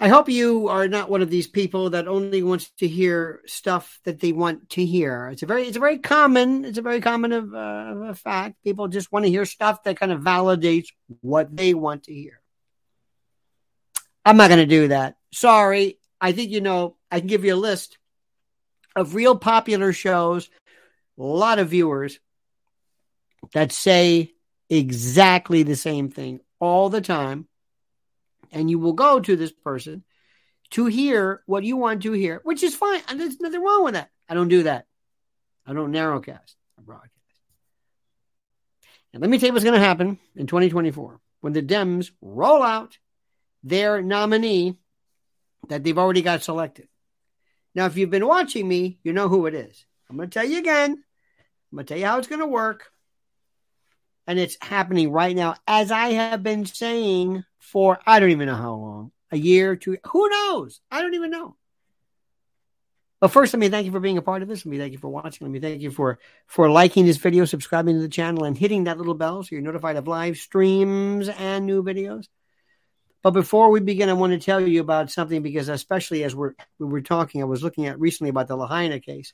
I hope you are not one of these people that only wants to hear stuff that they want to hear. It's a very, it's a very common, it's a very common of, uh, fact. People just want to hear stuff that kind of validates what they want to hear. I'm not going to do that. Sorry. I think you know. I can give you a list of real popular shows, a lot of viewers that say exactly the same thing all the time and you will go to this person to hear what you want to hear, which is fine. There's nothing wrong with that. I don't do that. I don't narrowcast. I broadcast. And let me tell you what's going to happen in 2024 when the Dems roll out their nominee that they've already got selected. Now, if you've been watching me, you know who it is. I'm going to tell you again. I'm going to tell you how it's going to work. And it's happening right now, as I have been saying for I don't even know how long a year, two, who knows? I don't even know. But first, let me thank you for being a part of this. Let me thank you for watching. Let me thank you for for liking this video, subscribing to the channel, and hitting that little bell so you're notified of live streams and new videos. But before we begin, I want to tell you about something because, especially as we're we were talking, I was looking at recently about the Lahaina case.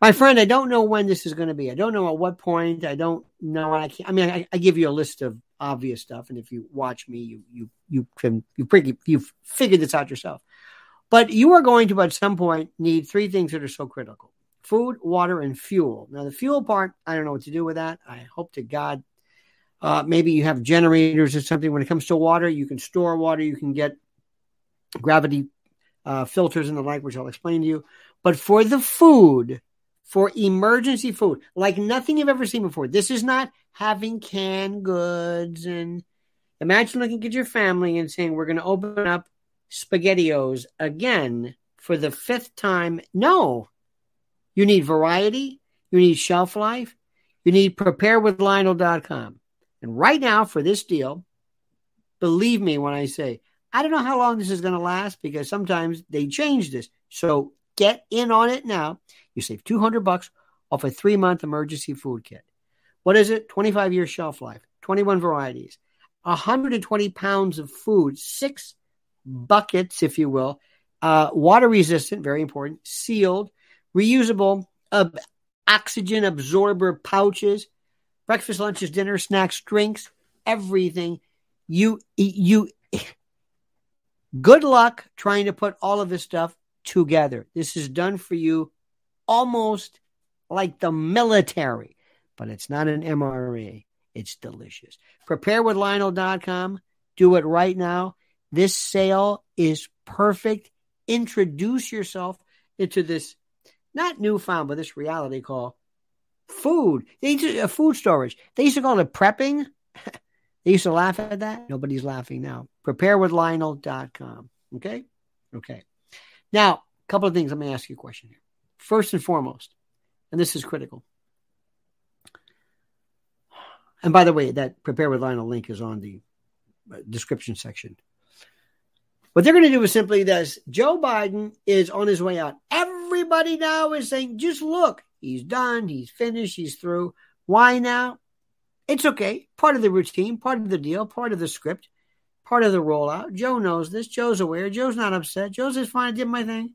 My friend, I don't know when this is going to be. I don't know at what point. I don't know. I can't. I mean, I, I give you a list of obvious stuff. And if you watch me, you you you can you pretty you've figured this out yourself. But you are going to at some point need three things that are so critical: food, water, and fuel. Now the fuel part, I don't know what to do with that. I hope to God uh, maybe you have generators or something. When it comes to water, you can store water. You can get gravity uh, filters and the like, which I'll explain to you. But for the food, for emergency food, like nothing you've ever seen before. This is not having canned goods and imagine looking at your family and saying, We're going to open up SpaghettiOs again for the fifth time. No. You need variety, you need shelf life, you need preparewithlionel.com. And right now, for this deal, believe me when I say, I don't know how long this is going to last because sometimes they change this. So get in on it now. You save 200 bucks off a three month emergency food kit. What is it? 25 year shelf life, 21 varieties, 120 pounds of food, six buckets, if you will, uh, water resistant, very important, sealed, reusable, uh, oxygen absorber pouches, breakfast, lunches, dinner, snacks, drinks, everything. You, you, good luck trying to put all of this stuff together. This is done for you almost like the military, but it's not an MRE. It's delicious. Preparewithlionel.com. Do it right now. This sale is perfect. Introduce yourself into this, not newfound, but this reality call food. They used to, uh, food storage. They used to call it prepping. they used to laugh at that. Nobody's laughing now. Preparewithlionel.com. Okay? Okay. Now, a couple of things. Let me ask you a question here. First and foremost, and this is critical. And by the way, that prepare with Lionel link is on the uh, description section. What they're going to do is simply this Joe Biden is on his way out. Everybody now is saying, just look, he's done, he's finished, he's through. Why now? It's okay. Part of the routine, part of the deal, part of the script, part of the rollout. Joe knows this. Joe's aware. Joe's not upset. Joe's says, fine, I did my thing.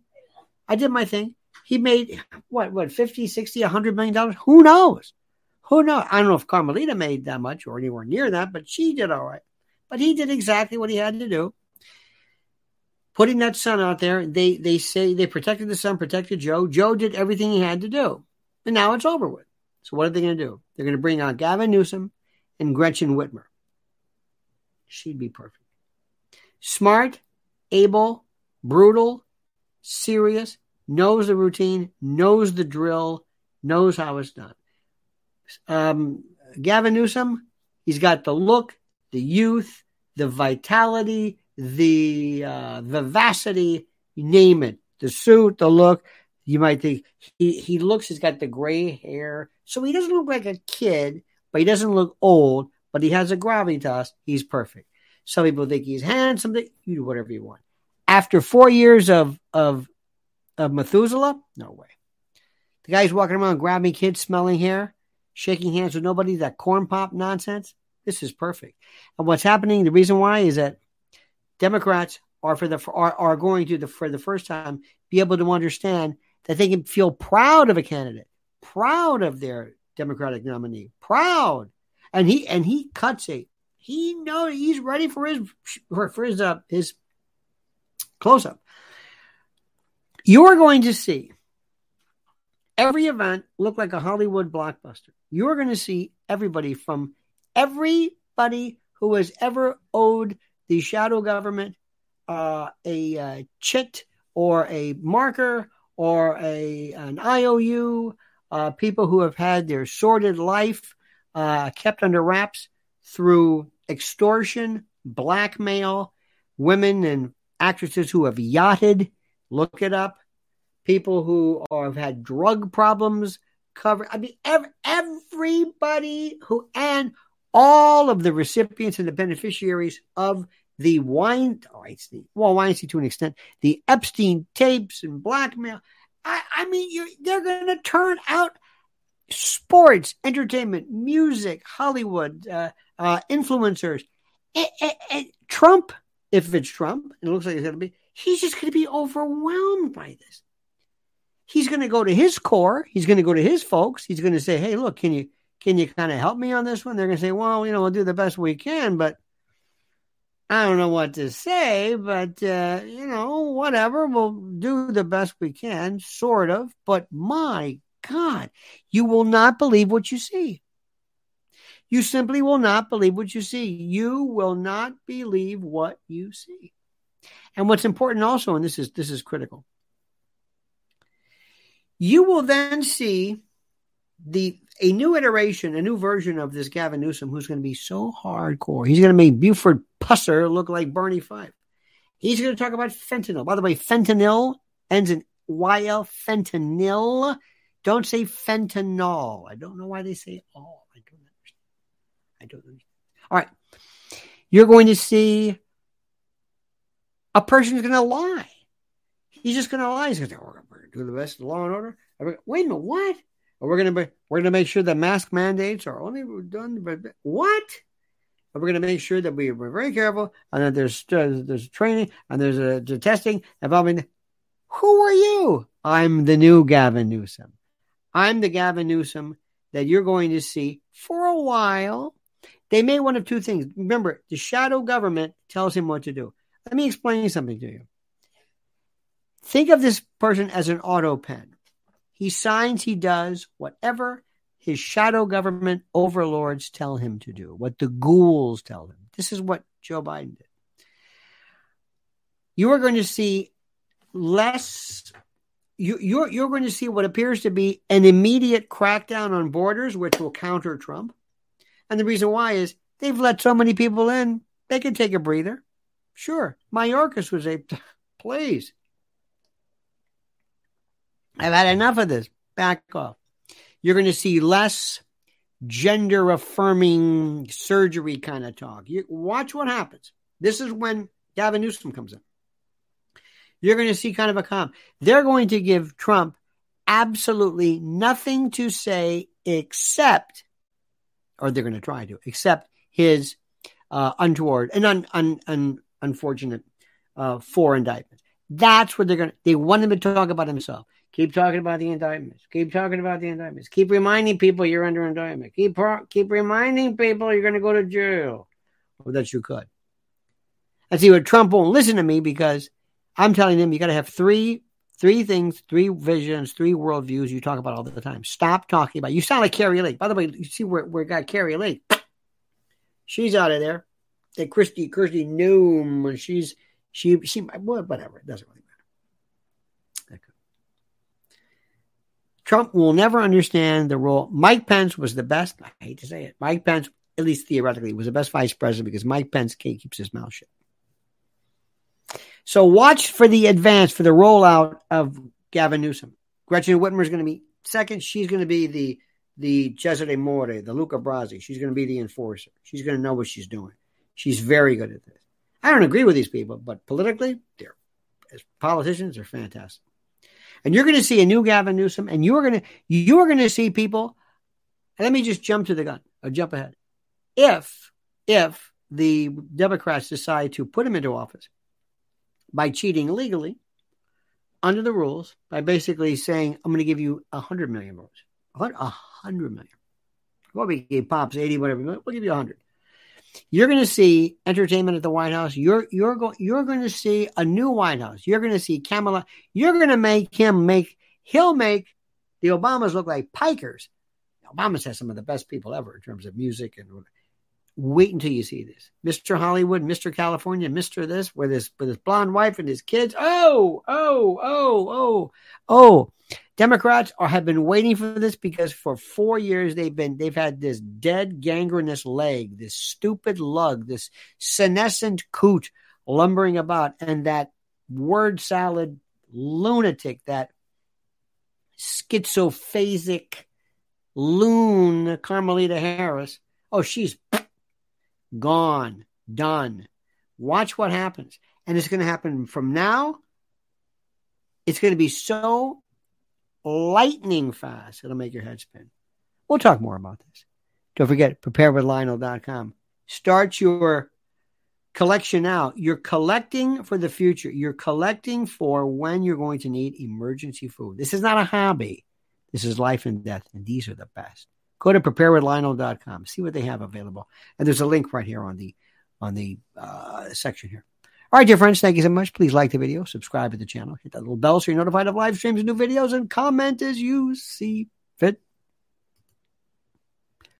I did my thing. He made what, what, 50, 60, 100 million dollars? Who knows? Who knows? I don't know if Carmelita made that much or anywhere near that, but she did all right. But he did exactly what he had to do. Putting that son out there, they they say they protected the son, protected Joe. Joe did everything he had to do. And now it's over with. So what are they going to do? They're going to bring on Gavin Newsom and Gretchen Whitmer. She'd be perfect. Smart, able, brutal, serious, knows the routine, knows the drill, knows how it's done. Um, Gavin Newsom, he's got the look, the youth, the vitality, the uh, vivacity, you name it. The suit, the look. You might think he, he looks, he's got the gray hair. So he doesn't look like a kid, but he doesn't look old, but he has a gravitas. He's perfect. Some people think he's handsome. You do whatever you want. After four years of, of of Methuselah? No way. The guy's walking around grabbing kids, smelling hair, shaking hands with nobody, that corn pop nonsense. This is perfect. And what's happening, the reason why is that Democrats are for the are, are going to the for the first time be able to understand that they can feel proud of a candidate, proud of their Democratic nominee, proud, and he and he cuts a he know he's ready for his for his uh, his close up. You're going to see every event look like a Hollywood blockbuster. You're going to see everybody from everybody who has ever owed the shadow government uh, a uh, chit or a marker or a an IOU, uh, people who have had their sordid life uh, kept under wraps through extortion, blackmail, women and actresses who have yachted. Look it up. People who are, have had drug problems. Cover. I mean, every, everybody who and all of the recipients and the beneficiaries of the Weinstein, well, Weinstein to an extent, the Epstein tapes and blackmail. I, I mean, they're going to turn out sports, entertainment, music, Hollywood, uh, uh, influencers. And, and, and Trump, if it's Trump, it looks like it's going to be, he's just going to be overwhelmed by this. He's going to go to his core. He's going to go to his folks. He's going to say, "Hey, look, can you can you kind of help me on this one?" They're going to say, "Well, you know, we'll do the best we can, but I don't know what to say, but uh, you know, whatever. We'll do the best we can, sort of. But my God, you will not believe what you see. You simply will not believe what you see. You will not believe what you see. And what's important also, and this is this is critical, you will then see the a new iteration, a new version of this Gavin Newsom who's going to be so hardcore. He's going to make Buford Pusser look like Bernie Fife. He's going to talk about fentanyl. By the way, fentanyl ends in YL, fentanyl. Don't say fentanyl. I don't know why they say all. I don't understand. I don't. All right. You're going to see a person is going to lie. He's just going to lie. He's going to say, oh, we're going to do the best law and order. Wait a minute, what? We're going to we're going to make sure that mask mandates are only done. By, what? And we're going to make sure that we, are very careful and that there's uh, there's training and there's a, a testing involving. Who are you? I'm the new Gavin Newsom. I'm the Gavin Newsom that you're going to see for a while. They may one of two things. Remember, the shadow government tells him what to do. Let me explain something to you. Think of this person as an auto pen. He signs, he does whatever his shadow government overlords tell him to do, what the ghouls tell him. This is what Joe Biden did. You are going to see less. You, you're, you're going to see what appears to be an immediate crackdown on borders, which will counter Trump. And the reason why is they've let so many people in, they can take a breather. Sure. Mayorkas was a, please, I've had enough of this. Back off. You're going to see less gender affirming surgery kind of talk. You watch what happens. This is when Gavin Newsom comes in. You're going to see kind of a calm. They're going to give Trump absolutely nothing to say except, or they're going to try to, except his uh, untoward and un, un, un, unfortunate uh, four indictments. That's what they're going to, they want him to talk about himself. Keep talking about the indictments. Keep talking about the indictments. Keep reminding people you're under indictment. Keep keep reminding people you're going to go to jail. Well, that you could. And see what Trump won't listen to me because I'm telling him you got to have three three things, three visions, three worldviews you talk about all the time. Stop talking about. You sound like Kari Lake. By the way, you see where where got Kari Lake? She's out of there. That Kristi Kristi Noem. She's she she whatever. It doesn't really matter. Okay. Trump will never understand the role. Mike Pence was the best. I hate to say it. Mike Pence, at least theoretically, was the best vice president because Mike Pence keeps his mouth shut. So watch for the advance for the rollout of Gavin Newsom. Gretchen Whitmer is going to be second. She's going to be the the Cesare More, the Luca Brasi. She's going to be the enforcer. She's going to know what she's doing. She's very good at this. I don't agree with these people, but politically, they're as politicians, they're fantastic. And you're going to see a new Gavin Newsom, and you're going to you're going to see people. let me just jump to the gun or jump ahead. If if the Democrats decide to put him into office, by cheating legally under the rules by basically saying, I'm going to give you a hundred million votes. A hundred million. Well, we gave Pops 80, whatever. We'll give you a hundred. You're going to see entertainment at the White House. You're you're going you're going to see a new White House. You're going to see Kamala. You're going to make him make he'll make the Obamas look like pikers. Obama has some of the best people ever in terms of music and wait until you see this. Mr. Hollywood, Mr. California, Mr. This, with his with his blonde wife and his kids. Oh, oh, oh, oh, oh. Democrats are, have been waiting for this because for four years they've been they've had this dead gangrenous leg, this stupid lug, this senescent coot lumbering about, and that word salad lunatic, that schizophasic loon Carmelita Harris. Oh, she's gone, done. Watch what happens. And it's going to happen from now. It's going to be so lightning fast, it'll make your head spin. We'll talk more about this. Don't forget, preparewithlionel.com. Start your collection now. You're collecting for the future. You're collecting for when you're going to need emergency food. This is not a hobby. This is life and death, and these are the best. Go to preparewithlionel.com. See what they have available. And there's a link right here on the on the uh, section here. All right, dear friends, thank you so much. Please like the video, subscribe to the channel, hit that little bell so you're notified of live streams and new videos, and comment as you see fit.